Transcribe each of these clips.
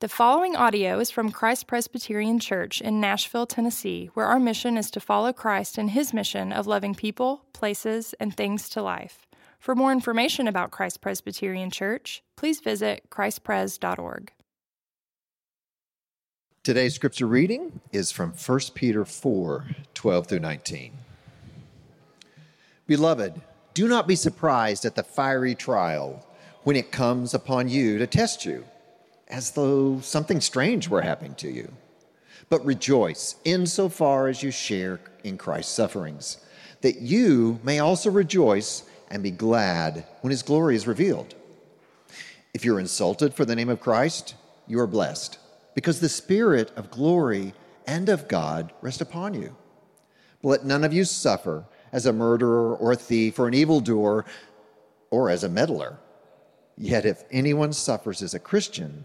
The following audio is from Christ Presbyterian Church in Nashville, Tennessee, where our mission is to follow Christ in his mission of loving people, places, and things to life. For more information about Christ Presbyterian Church, please visit christpres.org. Today's scripture reading is from 1 Peter 4 12 through 19. Beloved, do not be surprised at the fiery trial when it comes upon you to test you as though something strange were happening to you. But rejoice insofar as you share in Christ's sufferings, that you may also rejoice and be glad when his glory is revealed. If you're insulted for the name of Christ, you are blessed, because the Spirit of glory and of God rest upon you. But let none of you suffer as a murderer or a thief or an evildoer or as a meddler. Yet if anyone suffers as a Christian,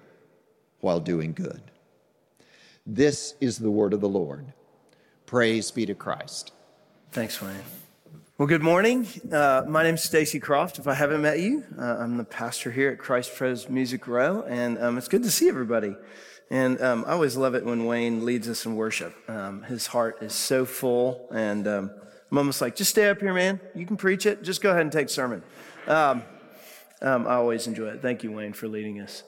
while doing good. This is the word of the Lord. Praise be to Christ. Thanks, Wayne. Well, good morning. Uh, my name's Stacey Croft. If I haven't met you, uh, I'm the pastor here at Christ Pres Music Row, and um, it's good to see everybody. And um, I always love it when Wayne leads us in worship. Um, his heart is so full, and um, I'm almost like, just stay up here, man. You can preach it. Just go ahead and take sermon. Um, um, I always enjoy it. Thank you, Wayne, for leading us.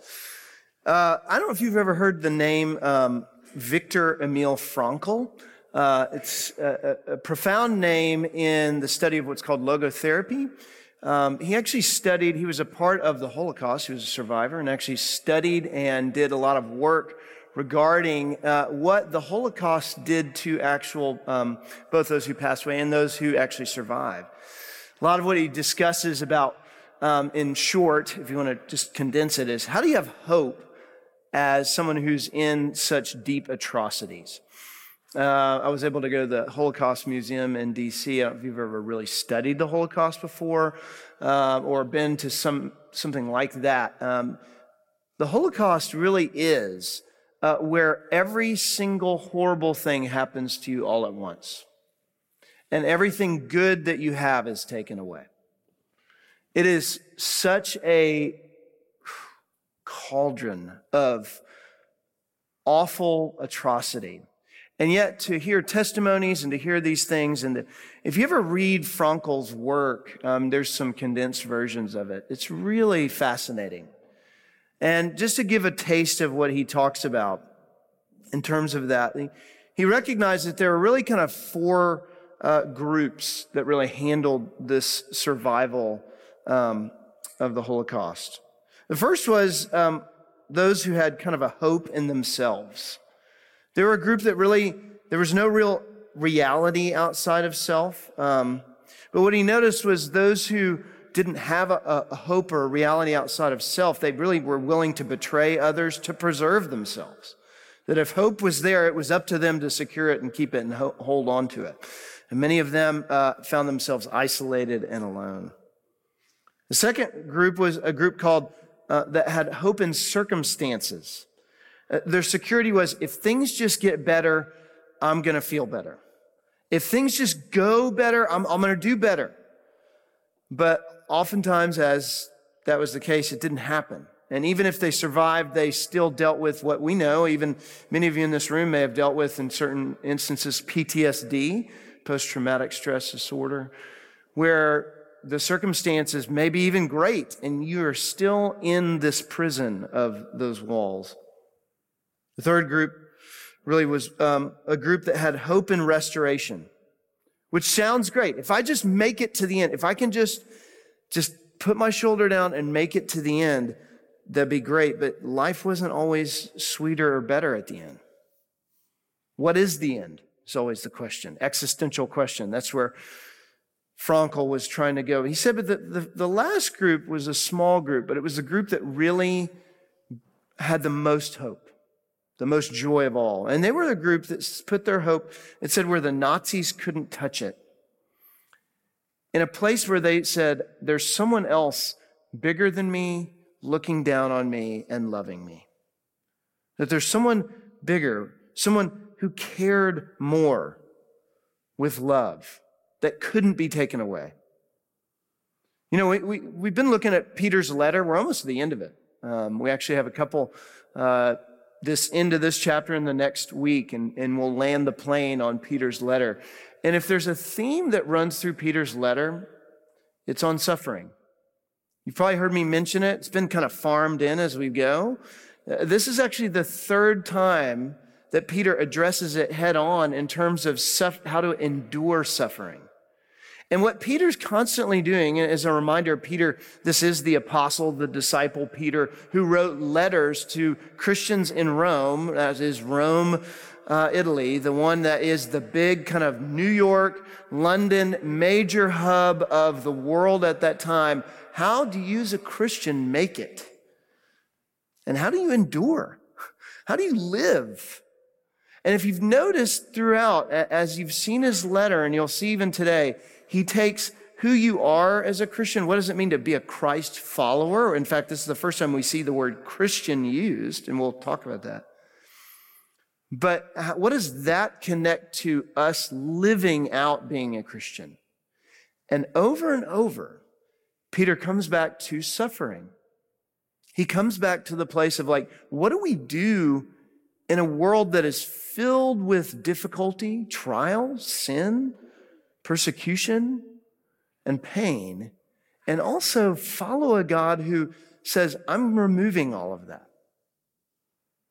Uh, I don't know if you've ever heard the name um, Viktor Emil Frankl. Uh, it's a, a, profound name in the study of what's called logotherapy. Um, he actually studied, he was a part of the Holocaust, he was a survivor, and actually studied and did a lot of work regarding uh, what the Holocaust did to actual, um, both those who passed away and those who actually survived. A lot of what he discusses about, um, in short, if you want to just condense it, is how do you have hope as someone who's in such deep atrocities. Uh, I was able to go to the Holocaust Museum in DC. I don't know if you've ever really studied the Holocaust before uh, or been to some something like that. Um, the Holocaust really is uh, where every single horrible thing happens to you all at once, and everything good that you have is taken away. It is such a cauldron of awful atrocity. And yet to hear testimonies and to hear these things, and to, if you ever read Frankl's work, um, there's some condensed versions of it. It's really fascinating. And just to give a taste of what he talks about in terms of that, he, he recognized that there are really kind of four uh, groups that really handled this survival um, of the Holocaust. The first was um, those who had kind of a hope in themselves. They were a group that really, there was no real reality outside of self. Um, but what he noticed was those who didn't have a, a, hope or a reality outside of self, they really were willing to betray others to preserve themselves. That if hope was there, it was up to them to secure it and keep it and ho- hold on to it. And many of them uh, found themselves isolated and alone. The second group was a group called uh, that had hope in circumstances. Uh, their security was if things just get better, I'm going to feel better. If things just go better, I'm, I'm going to do better. But oftentimes, as that was the case, it didn't happen. And even if they survived, they still dealt with what we know. Even many of you in this room may have dealt with, in certain instances, PTSD, post traumatic stress disorder, where the circumstances may be even great, and you are still in this prison of those walls. The third group really was um, a group that had hope and restoration, which sounds great. If I just make it to the end, if I can just just put my shoulder down and make it to the end, that'd be great. But life wasn't always sweeter or better at the end. What is the end? Is always the question. Existential question. That's where Frankl was trying to go. He said, but the, the, the, last group was a small group, but it was a group that really had the most hope, the most joy of all. And they were the group that put their hope, it said, where the Nazis couldn't touch it. In a place where they said, there's someone else bigger than me, looking down on me and loving me. That there's someone bigger, someone who cared more with love that couldn't be taken away. You know, we, we, we've been looking at Peter's letter. We're almost to the end of it. Um, we actually have a couple, uh, this end of this chapter in the next week, and, and we'll land the plane on Peter's letter. And if there's a theme that runs through Peter's letter, it's on suffering. You've probably heard me mention it. It's been kind of farmed in as we go. Uh, this is actually the third time that Peter addresses it head on in terms of how to endure suffering. And what Peter's constantly doing, as a reminder, Peter, this is the apostle, the disciple Peter, who wrote letters to Christians in Rome, as is Rome, uh, Italy, the one that is the big kind of New York, London major hub of the world at that time. How do you as a Christian make it? And how do you endure? How do you live? And if you've noticed throughout, as you've seen his letter, and you'll see even today, he takes who you are as a Christian. What does it mean to be a Christ follower? In fact, this is the first time we see the word Christian used, and we'll talk about that. But what does that connect to us living out being a Christian? And over and over, Peter comes back to suffering. He comes back to the place of like, what do we do in a world that is filled with difficulty, trial, sin? Persecution and pain, and also follow a God who says, I'm removing all of that.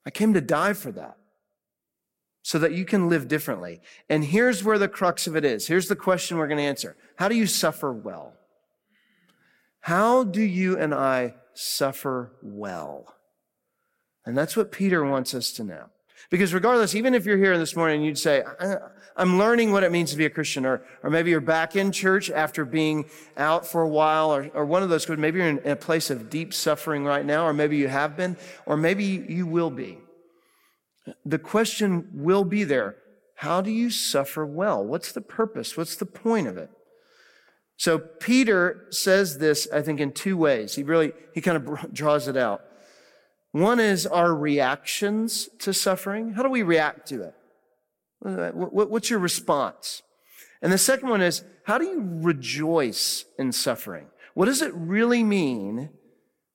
I came to die for that so that you can live differently. And here's where the crux of it is. Here's the question we're going to answer. How do you suffer well? How do you and I suffer well? And that's what Peter wants us to know. Because regardless, even if you're here this morning and you'd say, I'm learning what it means to be a Christian, or, or maybe you're back in church after being out for a while, or, or one of those, maybe you're in a place of deep suffering right now, or maybe you have been, or maybe you will be. The question will be there. How do you suffer well? What's the purpose? What's the point of it? So Peter says this, I think, in two ways. He really, he kind of draws it out. One is our reactions to suffering. How do we react to it? Uh, what's your response? And the second one is, how do you rejoice in suffering? What does it really mean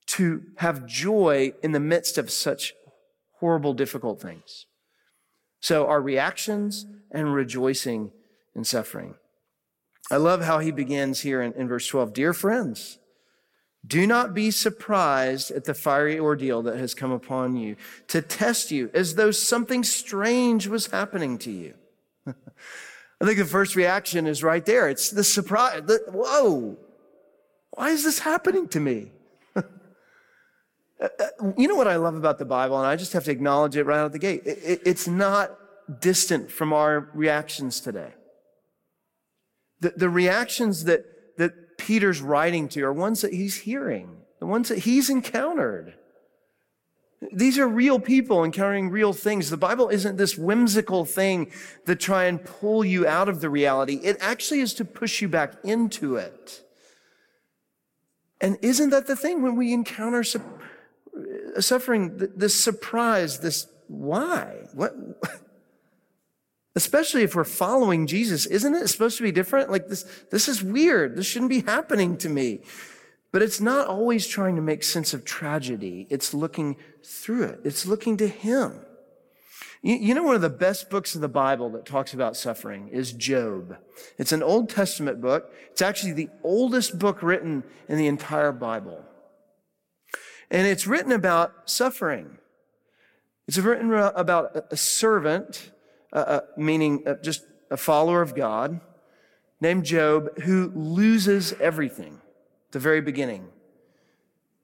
to have joy in the midst of such horrible, difficult things? So our reactions and rejoicing in suffering. I love how he begins here in, in verse 12. Dear friends, do not be surprised at the fiery ordeal that has come upon you to test you as though something strange was happening to you. I think the first reaction is right there. It's the surprise. The, whoa, why is this happening to me? Uh, uh, you know what I love about the Bible, and I just have to acknowledge it right out the gate. It, it, it's not distant from our reactions today. The, the reactions that, that Peter's writing to are ones that he's hearing, the ones that he's encountered. These are real people encountering real things. The Bible isn't this whimsical thing that try and pull you out of the reality. It actually is to push you back into it. And isn't that the thing when we encounter su- suffering, this surprise, this why? What? Especially if we're following Jesus, isn't it supposed to be different? Like this, this is weird. This shouldn't be happening to me. But it's not always trying to make sense of tragedy. It's looking through it. It's looking to Him. You, know, one of the best books of the Bible that talks about suffering is Job. It's an Old Testament book. It's actually the oldest book written in the entire Bible. And it's written about suffering. It's written about a servant uh, uh, meaning uh, just a follower of God, named Job, who loses everything at the very beginning.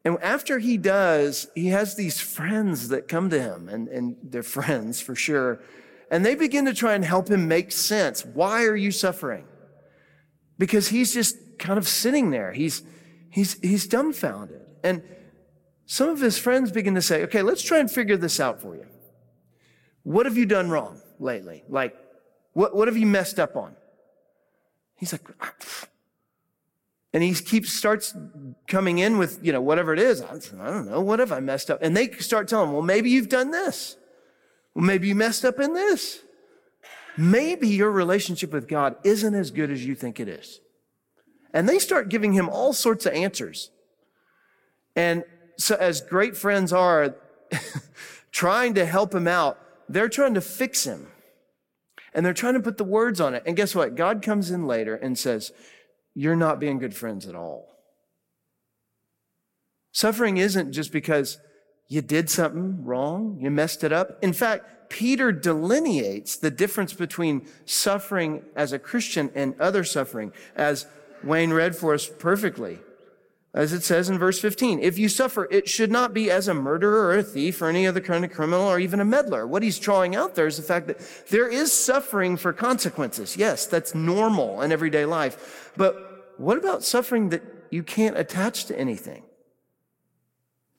And after he does, he has these friends that come to him, and, and they're friends for sure. And they begin to try and help him make sense. Why are you suffering? Because he's just kind of sitting there. He's, he's, he's dumbfounded. And some of his friends begin to say, okay, let's try and figure this out for you. What have you done wrong lately? Like, what, what have you messed up on? He's like, and he keeps starts coming in with, you know, whatever it is. I don't know. What have I messed up? And they start telling him, well, maybe you've done this. Well, maybe you messed up in this. Maybe your relationship with God isn't as good as you think it is. And they start giving him all sorts of answers. And so as great friends are trying to help him out, they're trying to fix him. And they're trying to put the words on it. And guess what? God comes in later and says, you're not being good friends at all. Suffering isn't just because you did something wrong, you messed it up. In fact, Peter delineates the difference between suffering as a Christian and other suffering, as Wayne read for us perfectly. As it says in verse 15, if you suffer, it should not be as a murderer or a thief or any other kind of criminal or even a meddler. What he's drawing out there is the fact that there is suffering for consequences. Yes, that's normal in everyday life. But what about suffering that you can't attach to anything?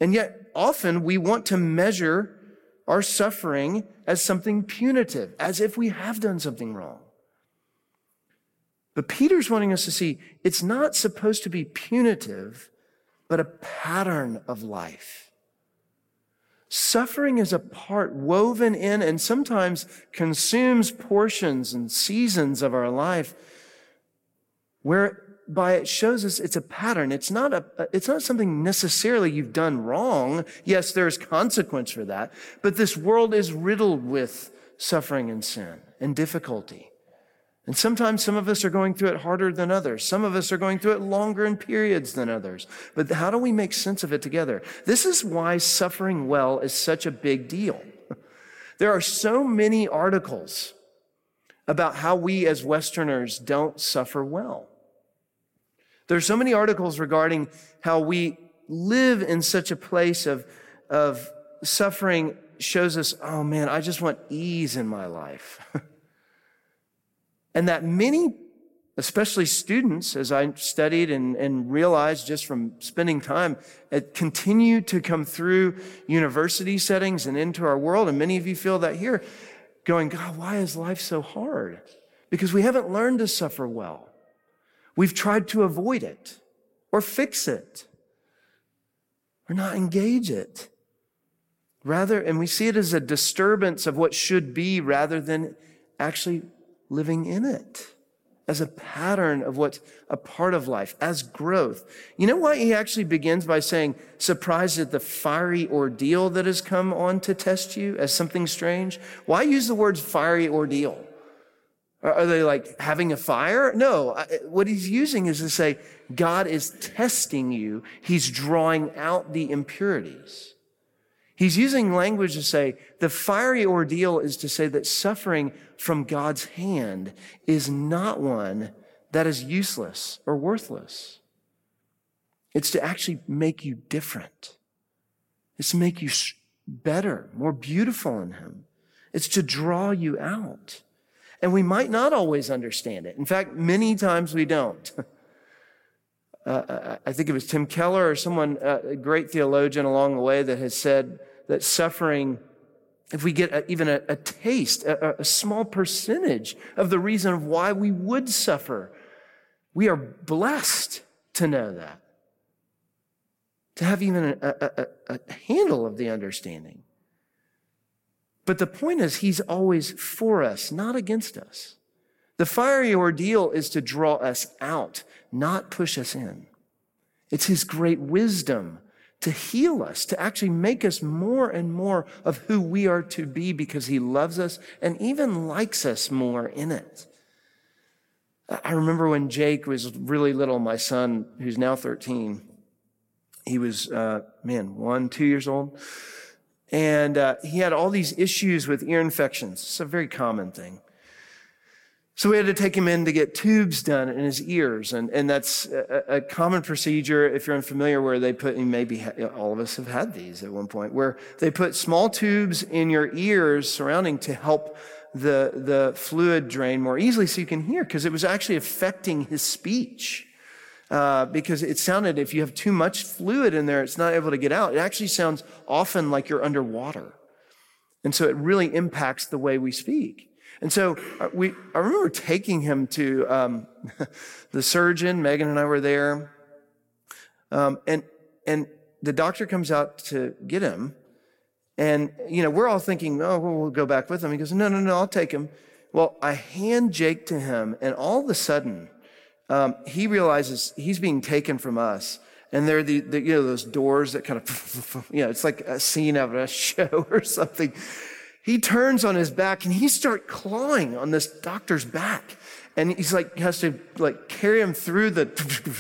And yet, often we want to measure our suffering as something punitive, as if we have done something wrong. But Peter's wanting us to see it's not supposed to be punitive, but a pattern of life. Suffering is a part woven in and sometimes consumes portions and seasons of our life whereby it shows us it's a pattern. It's not a, it's not something necessarily you've done wrong. Yes, there's consequence for that, but this world is riddled with suffering and sin and difficulty. And sometimes some of us are going through it harder than others. Some of us are going through it longer in periods than others. But how do we make sense of it together? This is why suffering well is such a big deal. There are so many articles about how we as Westerners don't suffer well. There are so many articles regarding how we live in such a place of, of suffering shows us, oh man, I just want ease in my life. And that many, especially students, as I studied and, and realized just from spending time, continue to come through university settings and into our world. And many of you feel that here, going, God, why is life so hard? Because we haven't learned to suffer well. We've tried to avoid it or fix it or not engage it. Rather, and we see it as a disturbance of what should be rather than actually living in it as a pattern of what's a part of life, as growth. You know why he actually begins by saying, surprised at the fiery ordeal that has come on to test you as something strange? Why use the words fiery ordeal? Are they like having a fire? No. What he's using is to say, God is testing you. He's drawing out the impurities. He's using language to say the fiery ordeal is to say that suffering from God's hand is not one that is useless or worthless. It's to actually make you different. It's to make you better, more beautiful in Him. It's to draw you out. And we might not always understand it. In fact, many times we don't. Uh, I think it was Tim Keller or someone, uh, a great theologian along the way that has said that suffering, if we get a, even a, a taste, a, a small percentage of the reason of why we would suffer, we are blessed to know that. To have even a, a handle of the understanding. But the point is, he's always for us, not against us. The fiery ordeal is to draw us out, not push us in. It's his great wisdom to heal us, to actually make us more and more of who we are to be because he loves us and even likes us more in it. I remember when Jake was really little, my son, who's now 13, he was, uh, man, one, two years old. And uh, he had all these issues with ear infections. It's a very common thing. So we had to take him in to get tubes done in his ears. And, and that's a, a common procedure, if you're unfamiliar, where they put, maybe all of us have had these at one point, where they put small tubes in your ears surrounding to help the, the fluid drain more easily so you can hear, because it was actually affecting his speech. uh, because it sounded, if you have too much fluid in there, it's not able to get out. It actually sounds often like you're underwater. And so it really impacts the way we speak. And so uh, we, I remember taking him to um, the surgeon. Megan and I were there. Um, and, and the doctor comes out to get him. And, you know, we're all thinking, oh, well, go back with him. He goes, no, no, no, I'll take him. Well, I hand Jake to him, and all of a sudden, um, he realizes he's being taken from us. And there are the, the, you know, those doors that kind of, you know, it's like a scene of a show or something. He turns on his back and he starts clawing on this doctor's back. And he's like, he has to like carry him through the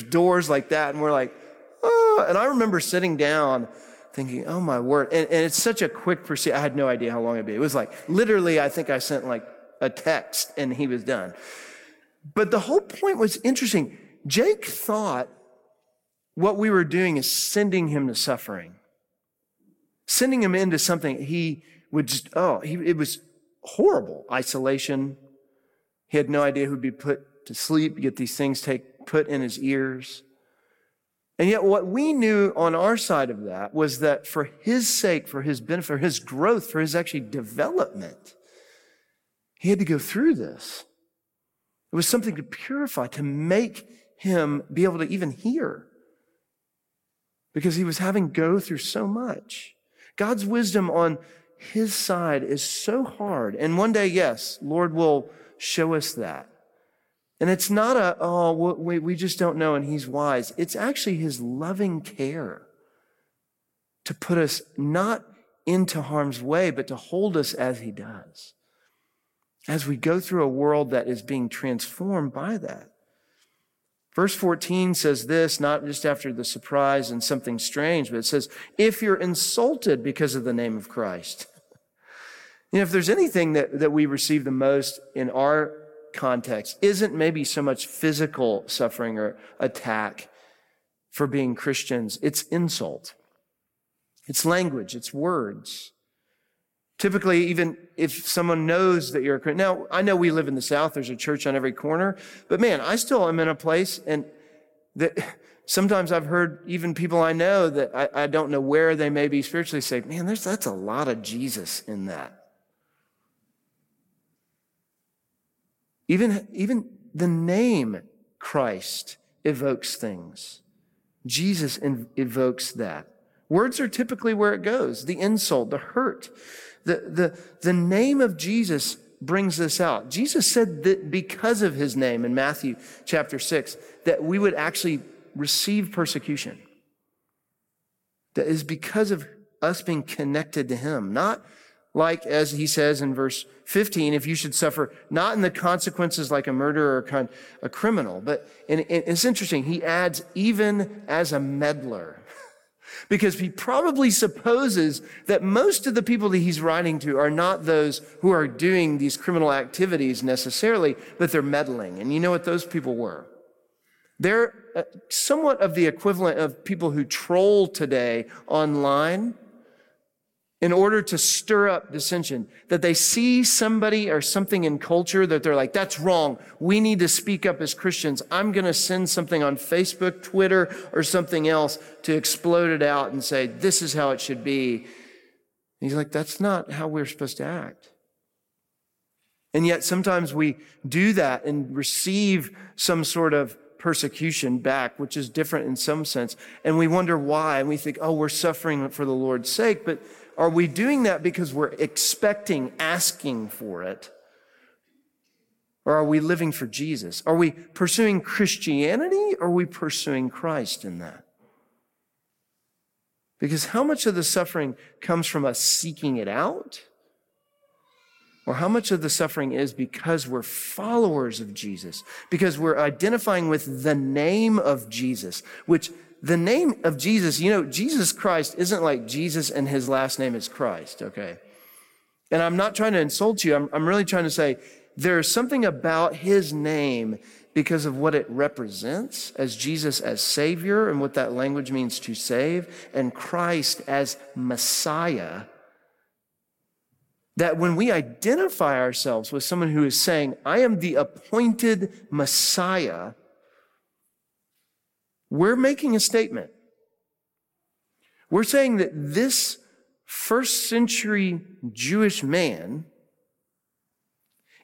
doors like that. And we're like, oh. And I remember sitting down thinking, oh my word. And, and it's such a quick procedure. I had no idea how long it'd be. It was like, literally, I think I sent like a text and he was done. But the whole point was interesting. Jake thought what we were doing is sending him to suffering, sending him into something he would just, oh, he, it was horrible. Isolation. He had no idea who'd be put to sleep, get these things take, put in his ears. And yet, what we knew on our side of that was that for his sake, for his benefit, for his growth, for his actually development, he had to go through this. It was something to purify, to make him be able to even hear. Because he was having go through so much. God's wisdom on his side is so hard. And one day, yes, Lord will show us that. And it's not a, oh, we, we just don't know and he's wise. It's actually his loving care to put us not into harm's way, but to hold us as he does as we go through a world that is being transformed by that. Verse 14 says this, not just after the surprise and something strange, but it says, if you're insulted because of the name of Christ. You know, if there's anything that, that we receive the most in our context, isn't maybe so much physical suffering or attack for being Christians, it's insult. It's language, it's words. Typically, even if someone knows that you're a Christian. Now, I know we live in the South, there's a church on every corner, but man, I still am in a place and that sometimes I've heard even people I know that I, I don't know where they may be spiritually say, man, there's, that's a lot of Jesus in that. Even, even the name Christ evokes things. Jesus evokes that. Words are typically where it goes the insult, the hurt. The, the, the name of Jesus brings this out. Jesus said that because of his name in Matthew chapter 6, that we would actually receive persecution. That is because of us being connected to him, not like, as he says in verse 15, if you should suffer, not in the consequences like a murderer or a criminal, but and it's interesting. He adds, even as a meddler because he probably supposes that most of the people that he's writing to are not those who are doing these criminal activities necessarily, but they're meddling. And you know what those people were? They're uh, somewhat of the equivalent of people who troll today online in order to stir up dissension, that they see somebody or something in culture that they're like, that's wrong. We need to speak up as Christians. I'm going to send something on Facebook, Twitter, or something else to explode it out and say, this is how it should be. And he's like, that's not how we're supposed to act. And yet sometimes we do that and receive some sort of persecution back, which is different in some sense. And we wonder why. And we think, oh, we're suffering for the Lord's sake. But are we doing that because we're expecting, asking for it? Or are we living for Jesus? Are we pursuing Christianity or are we pursuing Christ in that? Because how much of the suffering comes from us seeking it out? Or how much of the suffering is because we're followers of Jesus, because we're identifying with the name of Jesus, which the name of Jesus, you know, Jesus Christ isn't like Jesus and his last name is Christ, okay? And I'm not trying to insult you. I'm, I'm really trying to say there's something about his name because of what it represents as Jesus as Savior and what that language means to save, and Christ as Messiah. That when we identify ourselves with someone who is saying, I am the appointed Messiah, we're making a statement. We're saying that this first century Jewish man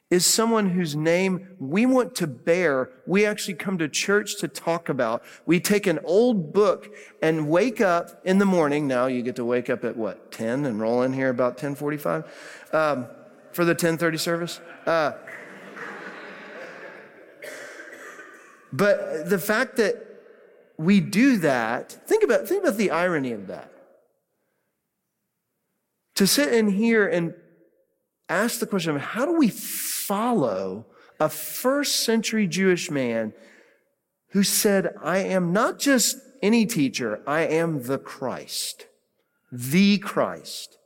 is someone whose name we want to bear. We actually come to church to talk about. We take an old book and wake up in the morning. Now you get to wake up at what, 10 and roll in here about 1045 um, for the 1030 service. Uh, but the fact that we do that, think about, think about the irony of that. To sit in here and ask the question of how do we follow a first century Jewish man who said, I am not just any teacher, I am the Christ, the Christ.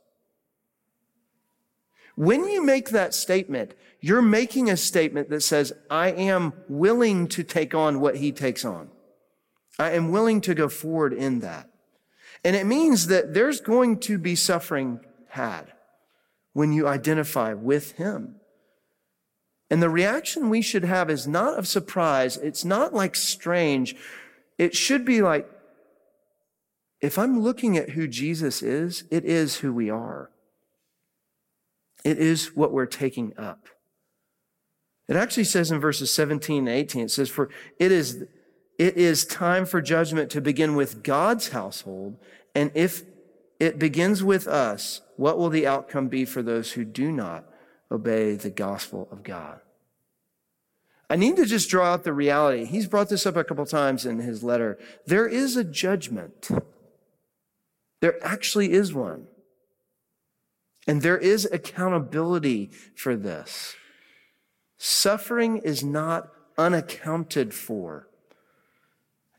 When you make that statement, you're making a statement that says, I am willing to take on what he takes on. I am willing to go forward in that. And it means that there's going to be suffering had when you identify with him. And the reaction we should have is not of surprise. It's not like strange. It should be like, if I'm looking at who Jesus is, it is who we are. It is what we're taking up. It actually says in verses 17 and 18, it says, For it is, it is time for judgment to begin with God's household. And if it begins with us, what will the outcome be for those who do not obey the gospel of God? I need to just draw out the reality. He's brought this up a couple times in his letter. There is a judgment. There actually is one. And there is accountability for this. Suffering is not unaccounted for.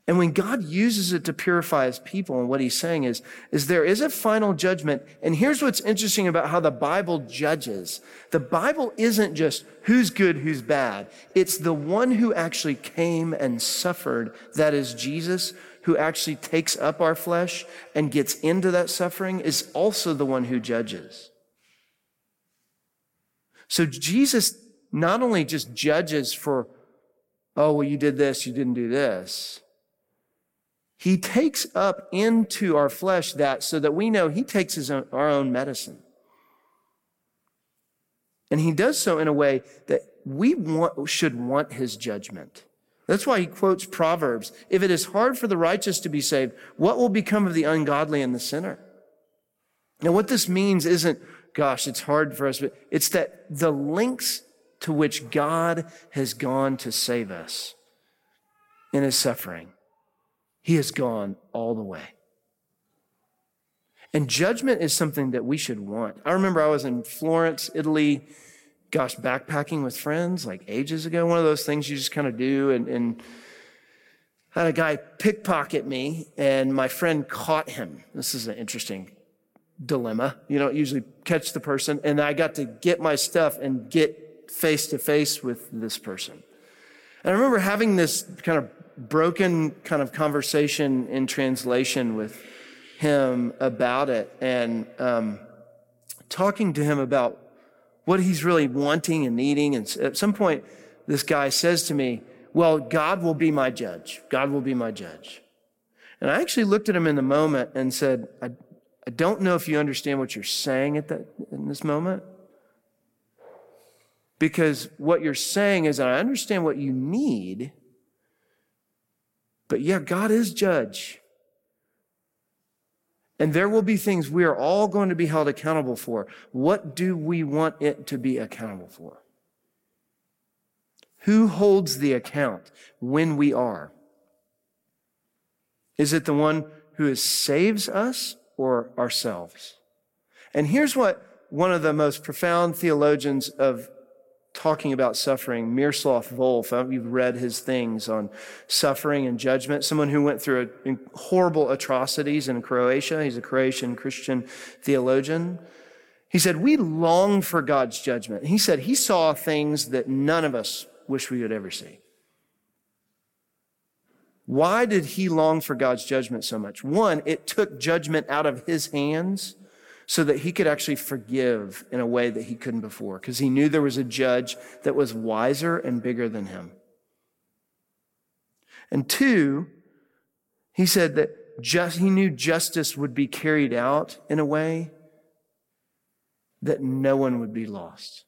And when God uses it to purify his people, and what he's saying is, is there is a final judgment. And here's what's interesting about how the Bible judges. The Bible isn't just who's good, who's bad. It's the one who actually came and suffered, that is Jesus, who actually takes up our flesh and gets into that suffering, is also the one who judges. So Jesus not only just judges for, oh, well, you did this, you didn't do this. He takes up into our flesh that so that we know he takes his own, our own medicine. And he does so in a way that we want, should want his judgment. That's why he quotes Proverbs. If it is hard for the righteous to be saved, what will become of the ungodly and the sinner? Now, what this means isn't, gosh, it's hard for us, but it's that the lengths to which God has gone to save us in his suffering. He has gone all the way. And judgment is something that we should want. I remember I was in Florence, Italy, gosh, backpacking with friends like ages ago. One of those things you just kind of do. And, and I had a guy pickpocket me, and my friend caught him. This is an interesting dilemma. You don't usually catch the person. And I got to get my stuff and get face to face with this person. And I remember having this kind of broken kind of conversation in translation with him about it and um, talking to him about what he's really wanting and needing. And at some point, this guy says to me, Well, God will be my judge. God will be my judge. And I actually looked at him in the moment and said, I, I don't know if you understand what you're saying at that, in this moment. Because what you're saying is, I understand what you need, but yeah, God is judge. And there will be things we are all going to be held accountable for. What do we want it to be accountable for? Who holds the account when we are? Is it the one who saves us or ourselves? And here's what one of the most profound theologians of talking about suffering. Miroslav Volf, you've read his things on suffering and judgment. Someone who went through a, horrible atrocities in Croatia. He's a Croatian Christian theologian. He said, We long for God's judgment. He said he saw things that none of us wish we would ever see. Why did he long for God's judgment so much? One, it took judgment out of his hands so that he could actually forgive in a way that he couldn't before, because he knew there was a judge that was wiser and bigger than him. And two, He said that just, he knew justice would be carried out in a way that no one would be lost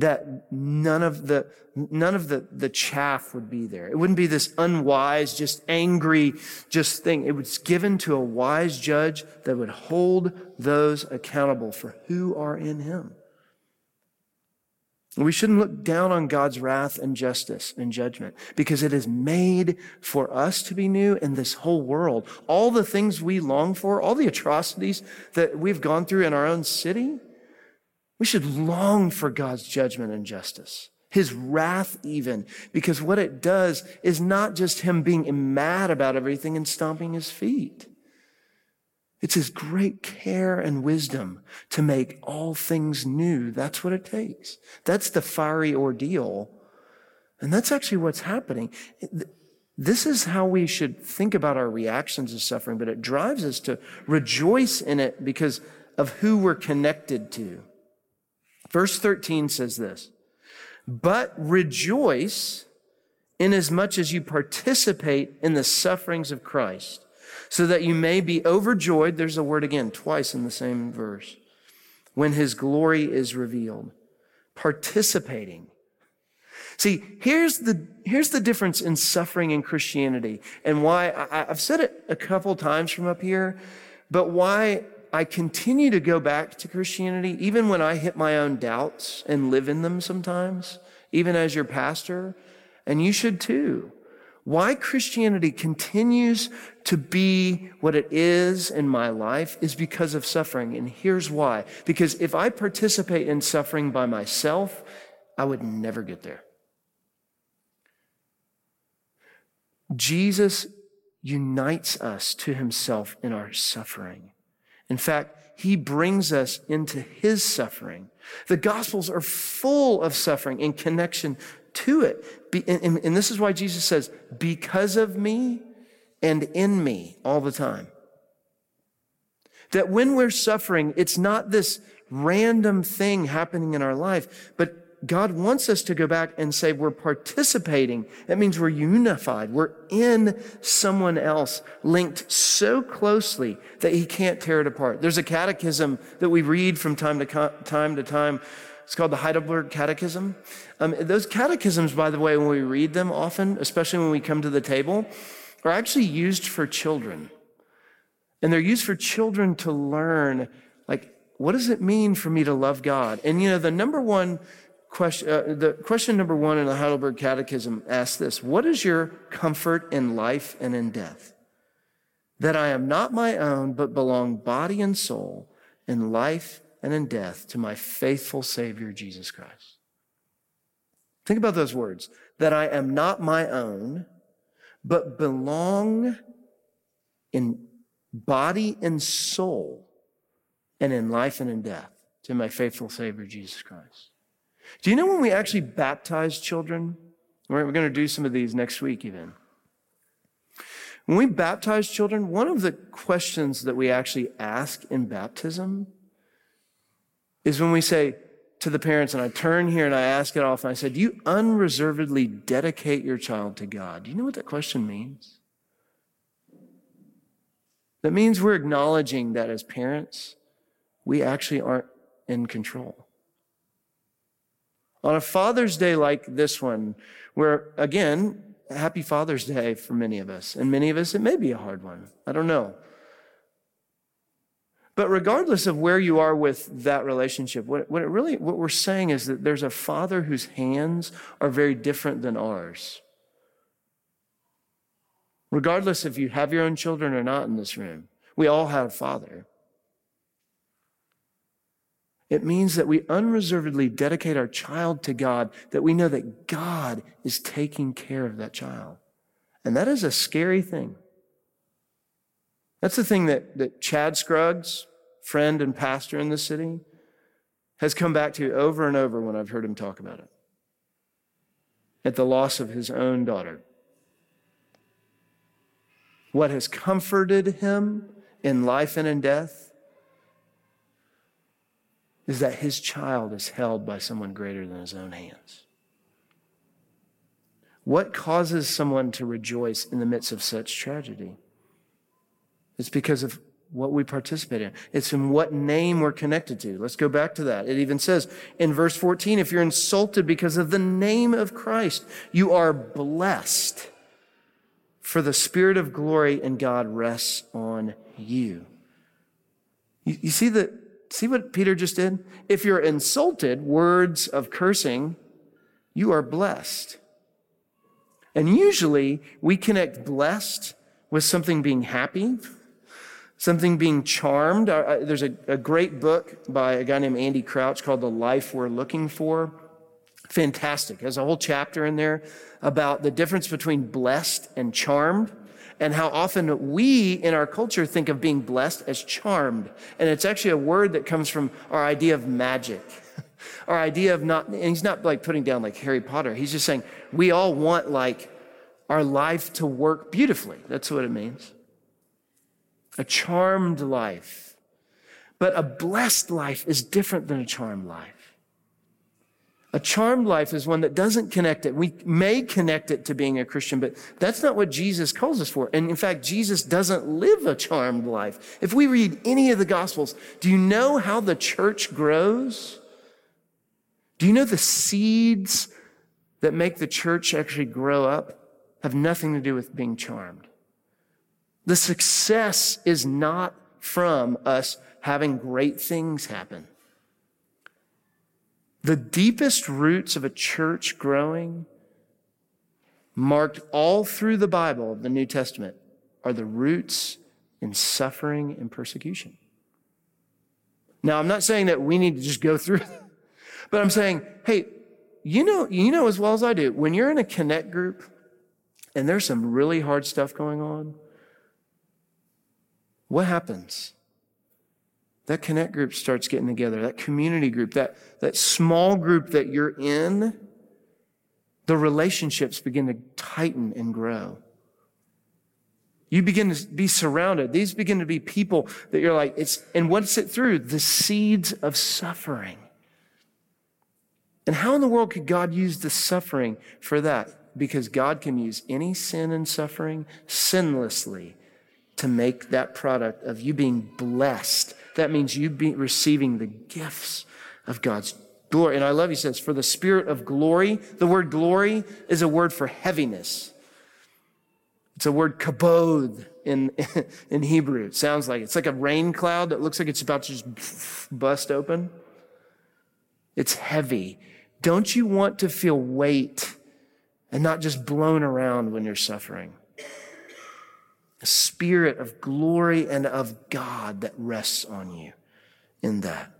that none of the none of the the chaff would be there. It wouldn't be this unwise just angry just thing. It was given to a wise judge that would hold those accountable for who are in him. We shouldn't look down on God's wrath and justice and judgment because it is made for us to be new in this whole world. All the things we long for, all the atrocities that we've gone through in our own city, we should long for God's judgment and justice, his wrath even, because what it does is not just him being mad about everything and stomping his feet. It's his great care and wisdom to make all things new. That's what it takes. That's the fiery ordeal. And that's actually what's happening. This is how we should think about our reactions to suffering, but it drives us to rejoice in it because of who we're connected to. Verse 13 says this, but rejoice inasmuch as you participate in the sufferings of Christ, so that you may be overjoyed. There's a word again, twice in the same verse. When his glory is revealed. Participating. See, here's the, here's the difference in suffering in Christianity and why I, I've said it a couple times from up here, but why I continue to go back to Christianity, even when I hit my own doubts and live in them sometimes, even as your pastor, and you should too. Why Christianity continues to be what it is in my life is because of suffering. And here's why. Because if I participate in suffering by myself, I would never get there. Jesus unites us to himself in our suffering. In fact, he brings us into his suffering. The gospels are full of suffering in connection to it. And this is why Jesus says, because of me and in me all the time. That when we're suffering, it's not this random thing happening in our life, but God wants us to go back and say we're participating. That means we're unified. We're in someone else, linked so closely that he can't tear it apart. There's a catechism that we read from time to time to time. It's called the Heidelberg Catechism. Um, those catechisms, by the way, when we read them often, especially when we come to the table, are actually used for children. And they're used for children to learn, like, what does it mean for me to love God? And, you know, the number one question, uh, the question number one in the Heidelberg Catechism asks this What is your comfort in life and in death? That I am not my own, but belong body and soul in life and in death to my faithful Savior, Jesus Christ. Think about those words that I am not my own, but belong in body and soul and in life and in death to my faithful Savior, Jesus Christ. Do you know when we actually baptize children? We're going to do some of these next week, even. When we baptize children, one of the questions that we actually ask in baptism is when we say to the parents, and I turn here and I ask it often, I said, Do you unreservedly dedicate your child to God? Do you know what that question means? That means we're acknowledging that as parents, we actually aren't in control. On a Father's Day like this one, where again, happy Father's Day for many of us, and many of us, it may be a hard one. I don't know. But regardless of where you are with that relationship, what, what it really, what we're saying is that there's a father whose hands are very different than ours. Regardless if you have your own children or not in this room, we all have a father. It means that we unreservedly dedicate our child to God, that we know that God is taking care of that child. And that is a scary thing. That's the thing that, that Chad Scruggs, friend and pastor in the city, has come back to over and over when I've heard him talk about it. At the loss of his own daughter. What has comforted him in life and in death is that his child is held by someone greater than his own hands. What causes someone to rejoice in the midst of such tragedy? It's because of what we participate in. It's in what name we're connected to. Let's go back to that. It even says in verse 14, if you're insulted because of the name of Christ, you are blessed for the spirit of glory and God rests on you. You, you see that, see what Peter just did? If you're insulted, words of cursing, you are blessed. And usually we connect blessed with something being happy, something being charmed. Uh, uh, there's a, a, great book by a guy named Andy Crouch called The Life We're Looking For. Fantastic. There's a whole chapter in there about the difference between blessed and charmed and how often we in our culture think of being blessed as charmed. And it's actually a word that comes from our idea of magic. our idea of not, and he's not like putting down like Harry Potter. He's just saying we all want like our life to work beautifully. That's what it means. A charmed life. But a blessed life is different than a charmed life. A charmed life is one that doesn't connect it. We may connect it to being a Christian, but that's not what Jesus calls us for. And in fact, Jesus doesn't live a charmed life. If we read any of the Gospels, do you know how the church grows? Do you know the seeds that make the church actually grow up have nothing to do with being charmed? The success is not from us having great things happen. The deepest roots of a church growing, marked all through the Bible of the New Testament, are the roots in suffering and persecution. Now, I'm not saying that we need to just go through, but I'm saying, hey, you know, you know as well as I do, when you're in a connect group and there's some really hard stuff going on, what happens? That connect group starts getting together, that community group, that, that small group that you're in, the relationships begin to tighten and grow. You begin to be surrounded. These begin to be people that you're like, it's, and what's it through? The seeds of suffering. And how in the world could God use the suffering for that? Because God can use any sin and suffering sinlessly to make that product of you being blessed that means you be receiving the gifts of God's glory. And I love, he says, for the spirit of glory. The word glory is a word for heaviness. It's a word kabod in, in Hebrew. It sounds like it's like a rain cloud that looks like it's about to just bust open. It's heavy. Don't you want to feel weight and not just blown around when you're suffering? A spirit of glory and of God that rests on you in that.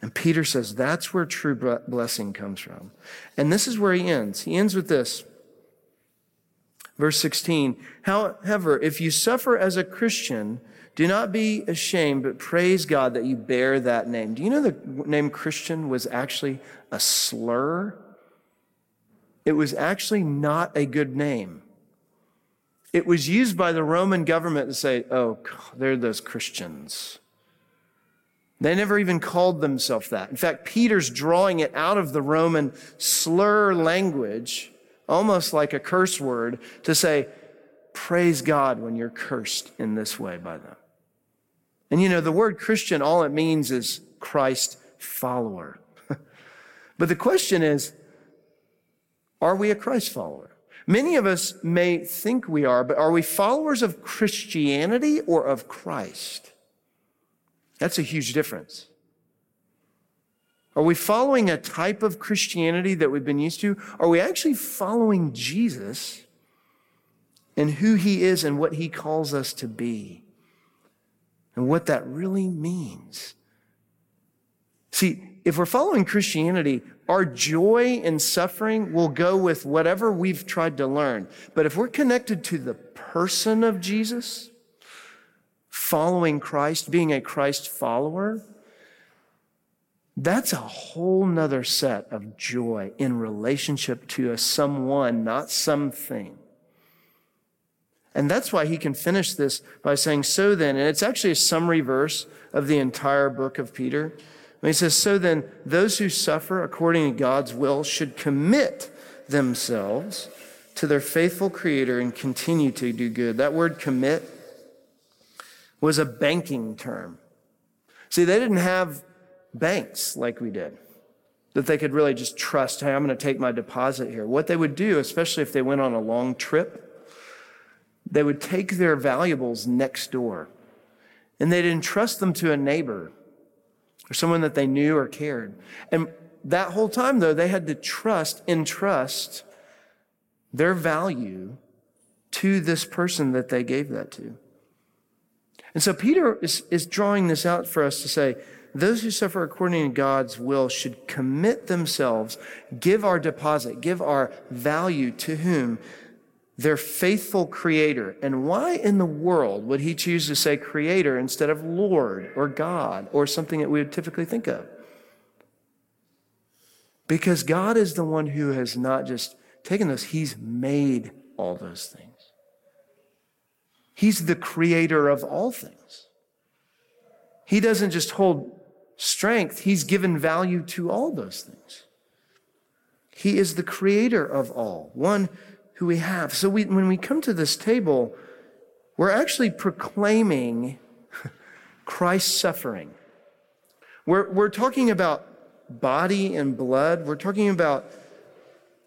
And Peter says that's where true blessing comes from. And this is where he ends. He ends with this. Verse 16. However, if you suffer as a Christian, do not be ashamed, but praise God that you bear that name. Do you know the name Christian was actually a slur? It was actually not a good name. It was used by the Roman government to say, oh, they're those Christians. They never even called themselves that. In fact, Peter's drawing it out of the Roman slur language, almost like a curse word, to say, praise God when you're cursed in this way by them. And you know, the word Christian, all it means is Christ follower. but the question is, are we a Christ follower? Many of us may think we are, but are we followers of Christianity or of Christ? That's a huge difference. Are we following a type of Christianity that we've been used to? Are we actually following Jesus and who he is and what he calls us to be and what that really means? See, if we're following Christianity, our joy in suffering will go with whatever we've tried to learn. But if we're connected to the person of Jesus, following Christ, being a Christ follower, that's a whole nother set of joy in relationship to a someone, not something. And that's why he can finish this by saying, So then, and it's actually a summary verse of the entire book of Peter. And he says, So then, those who suffer according to God's will should commit themselves to their faithful Creator and continue to do good. That word commit was a banking term. See, they didn't have banks like we did that they could really just trust, hey, I'm going to take my deposit here. What they would do, especially if they went on a long trip, they would take their valuables next door and they'd entrust them to a neighbor or someone that they knew or cared. And that whole time, though, they had to trust, entrust their value to this person that they gave that to. And so Peter is, is drawing this out for us to say, those who suffer according to God's will should commit themselves, give our deposit, give our value to whom? Their faithful creator. And why in the world would he choose to say creator instead of Lord or God or something that we would typically think of? Because God is the one who has not just taken those, he's made all those things. He's the creator of all things. He doesn't just hold strength, He's given value to all those things. He is the creator of all, one who we have. So we, when we come to this table, we're actually proclaiming Christ's suffering. We're, we're talking about body and blood. We're talking about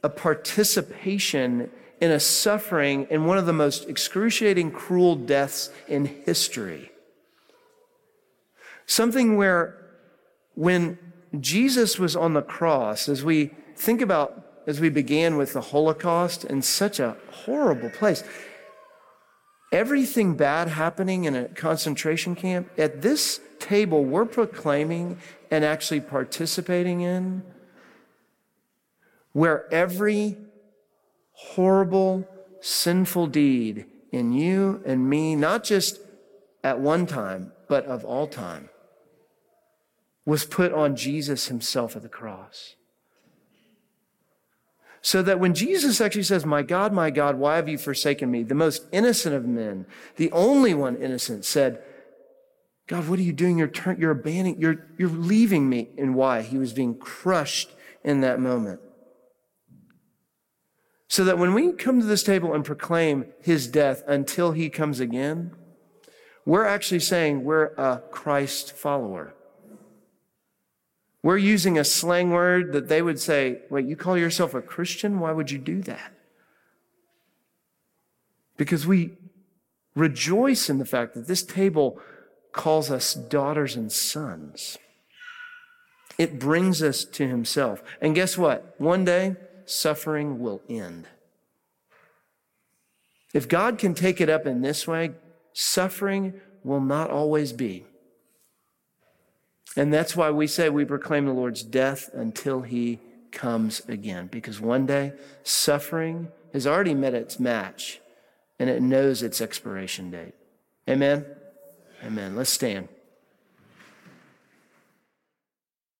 a participation in a suffering in one of the most excruciating, cruel deaths in history. Something where when Jesus was on the cross, as we think about, as we began with the Holocaust in such a horrible place, everything bad happening in a concentration camp, at this table, we're proclaiming and actually participating in where every horrible, sinful deed in you and me, not just at one time, but of all time, was put on Jesus himself at the cross. So that when Jesus actually says, My God, my God, why have you forsaken me? The most innocent of men, the only one innocent, said, God, what are you doing? You're, turn, you're abandoning, you're, you're leaving me. And why? He was being crushed in that moment. So that when we come to this table and proclaim his death until he comes again, we're actually saying we're a Christ follower. We're using a slang word that they would say, wait, you call yourself a Christian? Why would you do that? Because we rejoice in the fact that this table calls us daughters and sons. It brings us to himself. And guess what? One day, suffering will end. If God can take it up in this way, suffering will not always be. And that's why we say we proclaim the Lord's death until he comes again. Because one day, suffering has already met its match and it knows its expiration date. Amen? Amen. Let's stand.